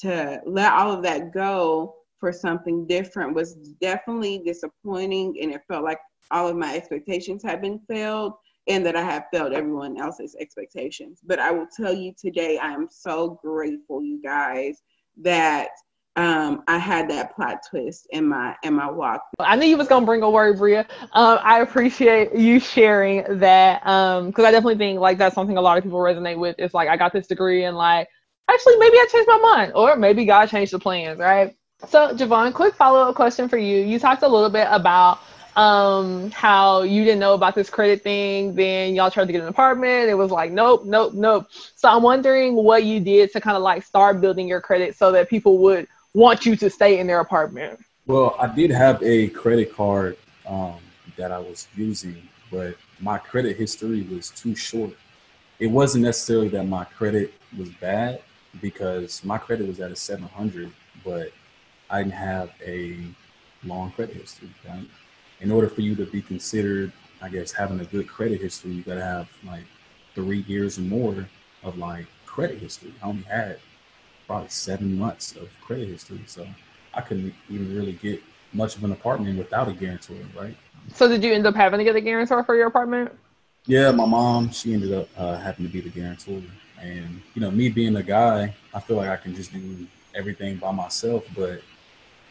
to let all of that go for something different was definitely disappointing, and it felt like all of my expectations had been failed and that I have failed everyone else's expectations. But I will tell you today, I am so grateful, you guys, that um, I had that plot twist in my in my walk. I knew you was gonna bring a word, Bria. Um, I appreciate you sharing that because um, I definitely think like that's something a lot of people resonate with. It's like I got this degree and like actually maybe I changed my mind or maybe God changed the plans, right? So Javon, quick follow up question for you. You talked a little bit about um how you didn't know about this credit thing then y'all tried to get an apartment it was like nope nope nope so i'm wondering what you did to kind of like start building your credit so that people would want you to stay in their apartment? Well, I did have a credit card um, that I was using, but my credit history was too short. It wasn't necessarily that my credit was bad because my credit was at a 700, but I didn't have a long credit history. Right? In order for you to be considered, I guess, having a good credit history, you got to have like three years or more of like credit history. I only had probably seven months of credit history. So I couldn't even really get much of an apartment without a guarantor, right? So did you end up having to get a guarantor for your apartment? Yeah, my mom, she ended up uh, having to be the guarantor. And, you know, me being a guy, I feel like I can just do everything by myself, but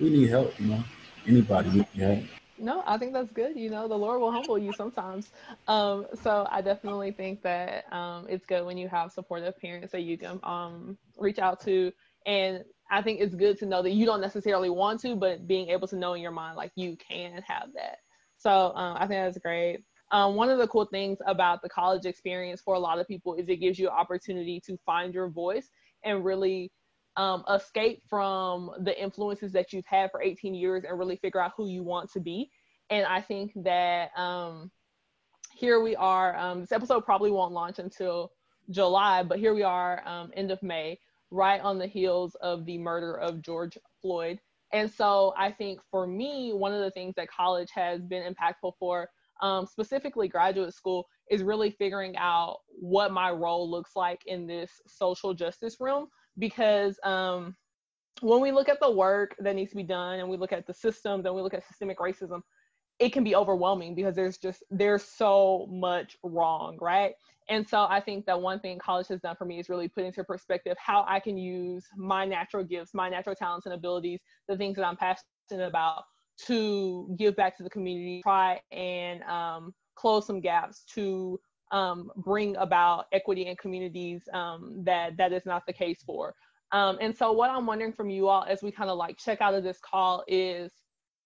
we need help, you know. Anybody need help. No, I think that's good. You know, the Lord will humble you sometimes. Um, so I definitely think that um, it's good when you have supportive parents that you can um, reach out to. And I think it's good to know that you don't necessarily want to, but being able to know in your mind, like you can have that. So um, I think that's great. Um, one of the cool things about the college experience for a lot of people is it gives you opportunity to find your voice and really um, escape from the influences that you've had for 18 years and really figure out who you want to be. And I think that um, here we are. Um, this episode probably won't launch until July, but here we are, um, end of May, right on the heels of the murder of George Floyd. And so I think for me, one of the things that college has been impactful for, um, specifically graduate school, is really figuring out what my role looks like in this social justice realm because um, when we look at the work that needs to be done and we look at the systems and we look at systemic racism it can be overwhelming because there's just there's so much wrong right and so i think that one thing college has done for me is really put into perspective how i can use my natural gifts my natural talents and abilities the things that i'm passionate about to give back to the community try and um, close some gaps to um, bring about equity in communities um, that that is not the case for. Um, and so what I'm wondering from you all as we kind of like check out of this call is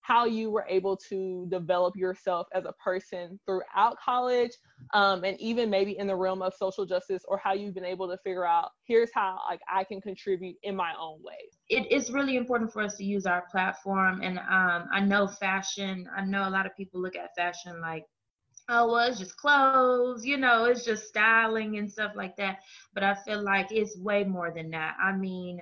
how you were able to develop yourself as a person throughout college um, and even maybe in the realm of social justice or how you've been able to figure out here's how like i can contribute in my own way. It is really important for us to use our platform and um, i know fashion i know a lot of people look at fashion like oh well it's just clothes you know it's just styling and stuff like that but i feel like it's way more than that. I mean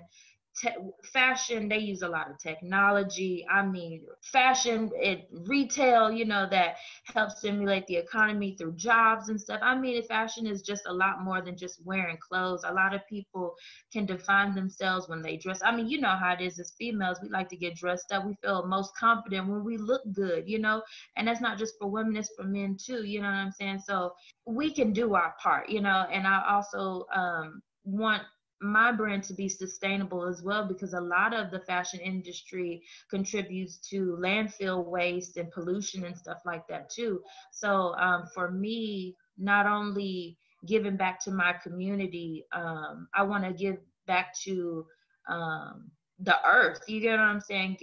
te- fashion they use a lot of technology. I mean fashion it retail you know that helps stimulate the economy through jobs and stuff. I mean fashion is just a lot more than just wearing clothes. A lot of people can define themselves when they dress. I mean you know how it is as females. We like to get dressed up. We feel most confident when we look good you know? And that's not just for women it's for men too you know what i'm saying? So we can do our part you know? And i also um want my brand to be sustainable as well because a lot of the fashion industry contributes to landfill waste and pollution and stuff like that too. So um, for me not only giving back to my community um, i want to give back to um, the earth. You get what i'm saying?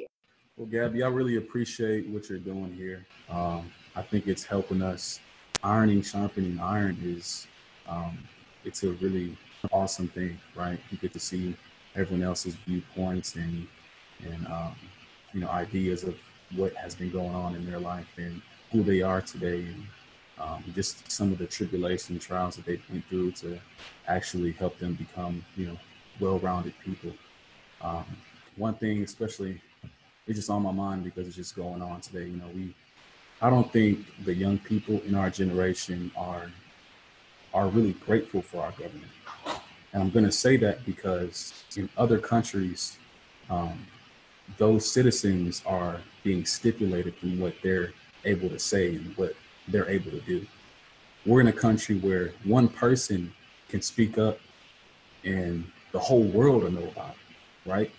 Well gabby i really appreciate what you're doing here. Um, i think it's helping us. Ironing sharpening iron is um, it's a really awesome thing, right? You get to see everyone else's viewpoints and and um, you know ideas of what has been going on in their life, and who they are today and um, just some of the tribulation trials that they went through to actually help them become, you know, well-rounded people. Um, one thing, especially, it's just on my mind because it's just going on today. You know, we, I don't think the young people in our generation are are really grateful for our government. And I'm going to say that because in other countries, um, those citizens are being stipulated from what they're able to say and what they're able to do. We're in a country where one person can speak up and the whole world will know about it, right?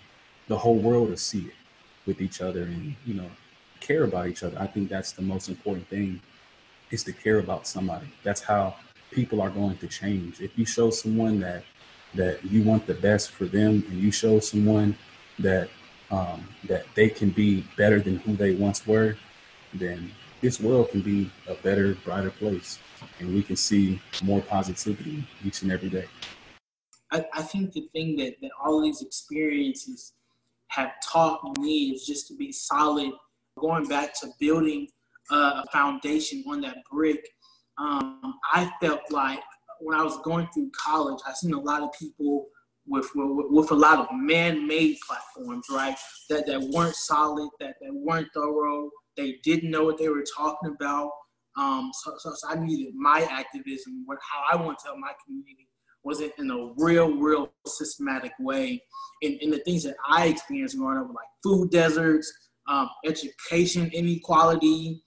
The whole world will see it with each other and, you know, care about each other. I think that's the most important thing is to care about somebody. That's how people are going to change. If you show someone that that you want the best for them and you show someone that um, that they can be better than who they once were, then this world can be a better, brighter place, and we can see more positivity each and every day. I, I think the thing that, that all these experiences have taught me is just to be solid, going back to building a foundation on that brick. Um, I felt like when I was going through college, I seen a lot of people with, with, with a lot of man-made platforms, right? That that weren't solid, that that weren't thorough. They didn't know what they were talking about. Um, so, so, so I needed my activism, what how I want to help my community wasn't in a real, real systematic way. And, and the things that I experienced growing up, like food deserts, um, education inequality,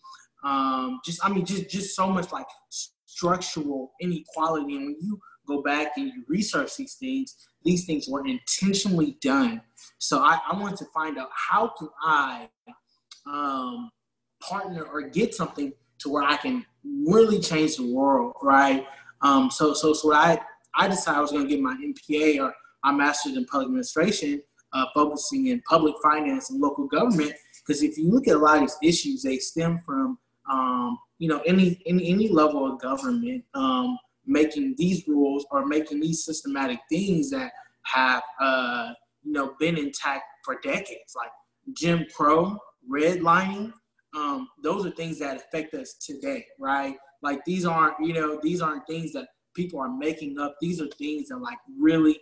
um, just I mean, just just so much like structural inequality. And when you go back and you research these things, these things were intentionally done. So I, I wanted to find out how can I um, partner or get something to where I can really change the world, right? Um, so so so I I decided I was going to get my MPA or my master's in public administration, uh, focusing in public finance and local government. Because if you look at a lot of these issues, they stem from um, you know any any any level of government um, making these rules or making these systematic things that have uh, you know been intact for decades, like Jim Crow, redlining. Um, those are things that affect us today, right? Like these aren't you know these aren't things that people are making up. These are things that like really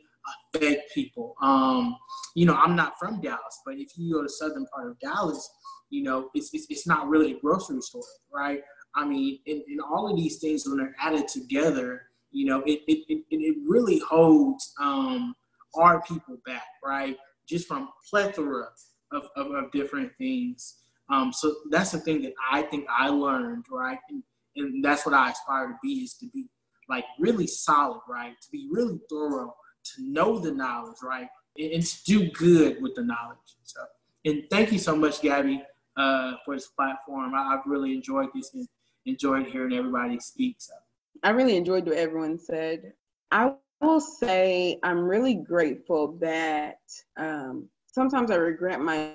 affect people. Um, you know, I'm not from Dallas, but if you go to southern part of Dallas, you know, it's, it's, it's not really a grocery store, right? I mean, and, in all of these things, when they're added together, you know, it, it, it, it really holds um, our people back, right? Just from plethora of, of, of different things. Um, so that's the thing that I think I learned, right? And, and that's what I aspire to be is to be like really solid, right? To be really thorough, to know the knowledge, right? And, and to do good with the knowledge. So, and thank you so much, Gabby, uh, for this platform. I, have really enjoyed this and enjoyed hearing everybody speak. So. I really enjoyed what everyone said. I will say I'm really grateful that um, sometimes I regret my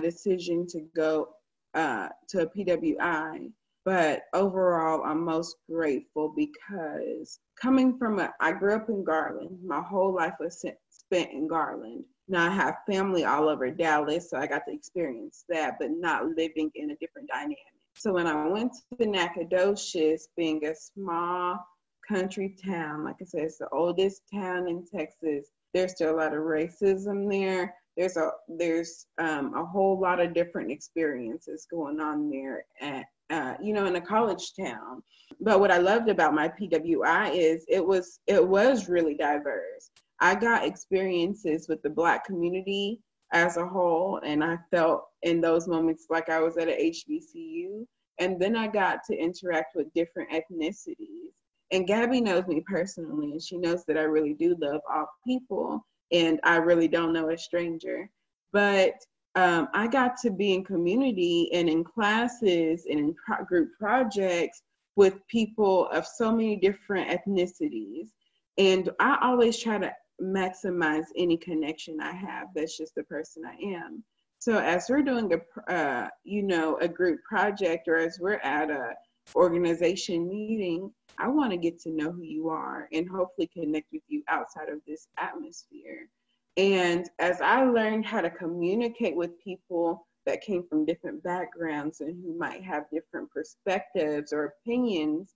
decision to go uh, to a PWI but overall, I'm most grateful because coming from a, I grew up in Garland. My whole life was spent in Garland. Now I have family all over Dallas, so I got to experience that, but not living in a different dynamic. So when I went to Nacogdoches, being a small country town, like I said, it's the oldest town in Texas. There's still a lot of racism there. There's a there's um, a whole lot of different experiences going on there, and uh, you know, in a college town. But what I loved about my PWI is it was it was really diverse. I got experiences with the Black community as a whole, and I felt in those moments like I was at a HBCU. And then I got to interact with different ethnicities. And Gabby knows me personally, and she knows that I really do love all people, and I really don't know a stranger. But um, I got to be in community and in classes and in pro- group projects with people of so many different ethnicities. And I always try to maximize any connection I have. That's just the person I am. So as we're doing a, uh, you know, a group project or as we're at a organization meeting, I want to get to know who you are and hopefully connect with you outside of this atmosphere. And as I learned how to communicate with people that came from different backgrounds and who might have different perspectives or opinions,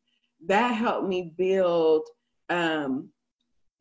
that helped me build um,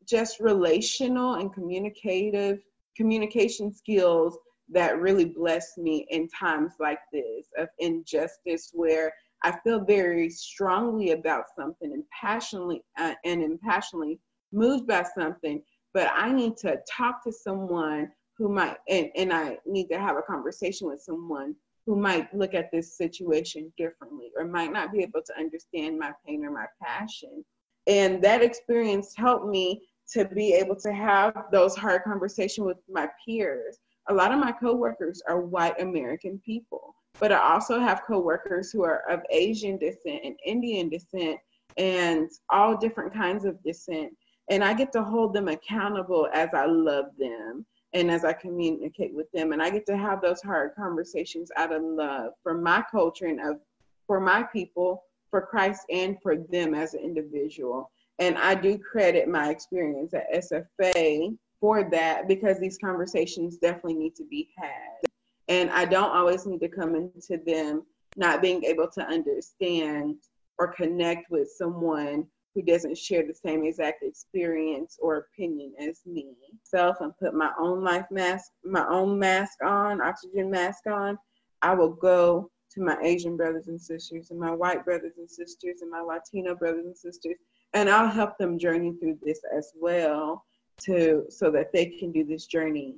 just relational and communicative communication skills that really blessed me in times like this of injustice where I feel very strongly about something and passionately uh, and impassionately moved by something, but I need to talk to someone who might and, and I need to have a conversation with someone who might look at this situation differently or might not be able to understand my pain or my passion. And that experience helped me to be able to have those hard conversations with my peers. A lot of my coworkers are white American people, but I also have coworkers who are of Asian descent and Indian descent and all different kinds of descent. And I get to hold them accountable as I love them and as I communicate with them. And I get to have those hard conversations out of love for my culture and of, for my people, for Christ, and for them as an individual. And I do credit my experience at SFA for that because these conversations definitely need to be had. And I don't always need to come into them not being able to understand or connect with someone who doesn't share the same exact experience or opinion as me. Self and put my own life mask, my own mask on, oxygen mask on. I will go to my Asian brothers and sisters and my white brothers and sisters and my Latino brothers and sisters and I'll help them journey through this as well to so that they can do this journey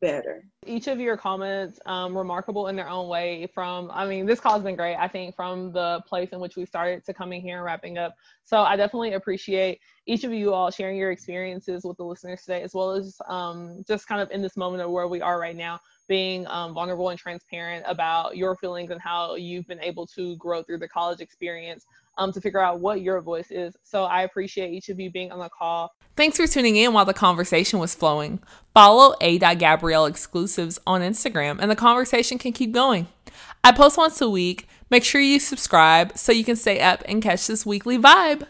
better. Each of your comments um, remarkable in their own way. From I mean, this call has been great. I think from the place in which we started to coming here and wrapping up. So I definitely appreciate each of you all sharing your experiences with the listeners today, as well as um, just kind of in this moment of where we are right now being um, vulnerable and transparent about your feelings and how you've been able to grow through the college experience um, to figure out what your voice is. So I appreciate each of you being on the call. Thanks for tuning in while the conversation was flowing. Follow A. Gabrielle exclusives on Instagram and the conversation can keep going. I post once a week. Make sure you subscribe so you can stay up and catch this weekly vibe.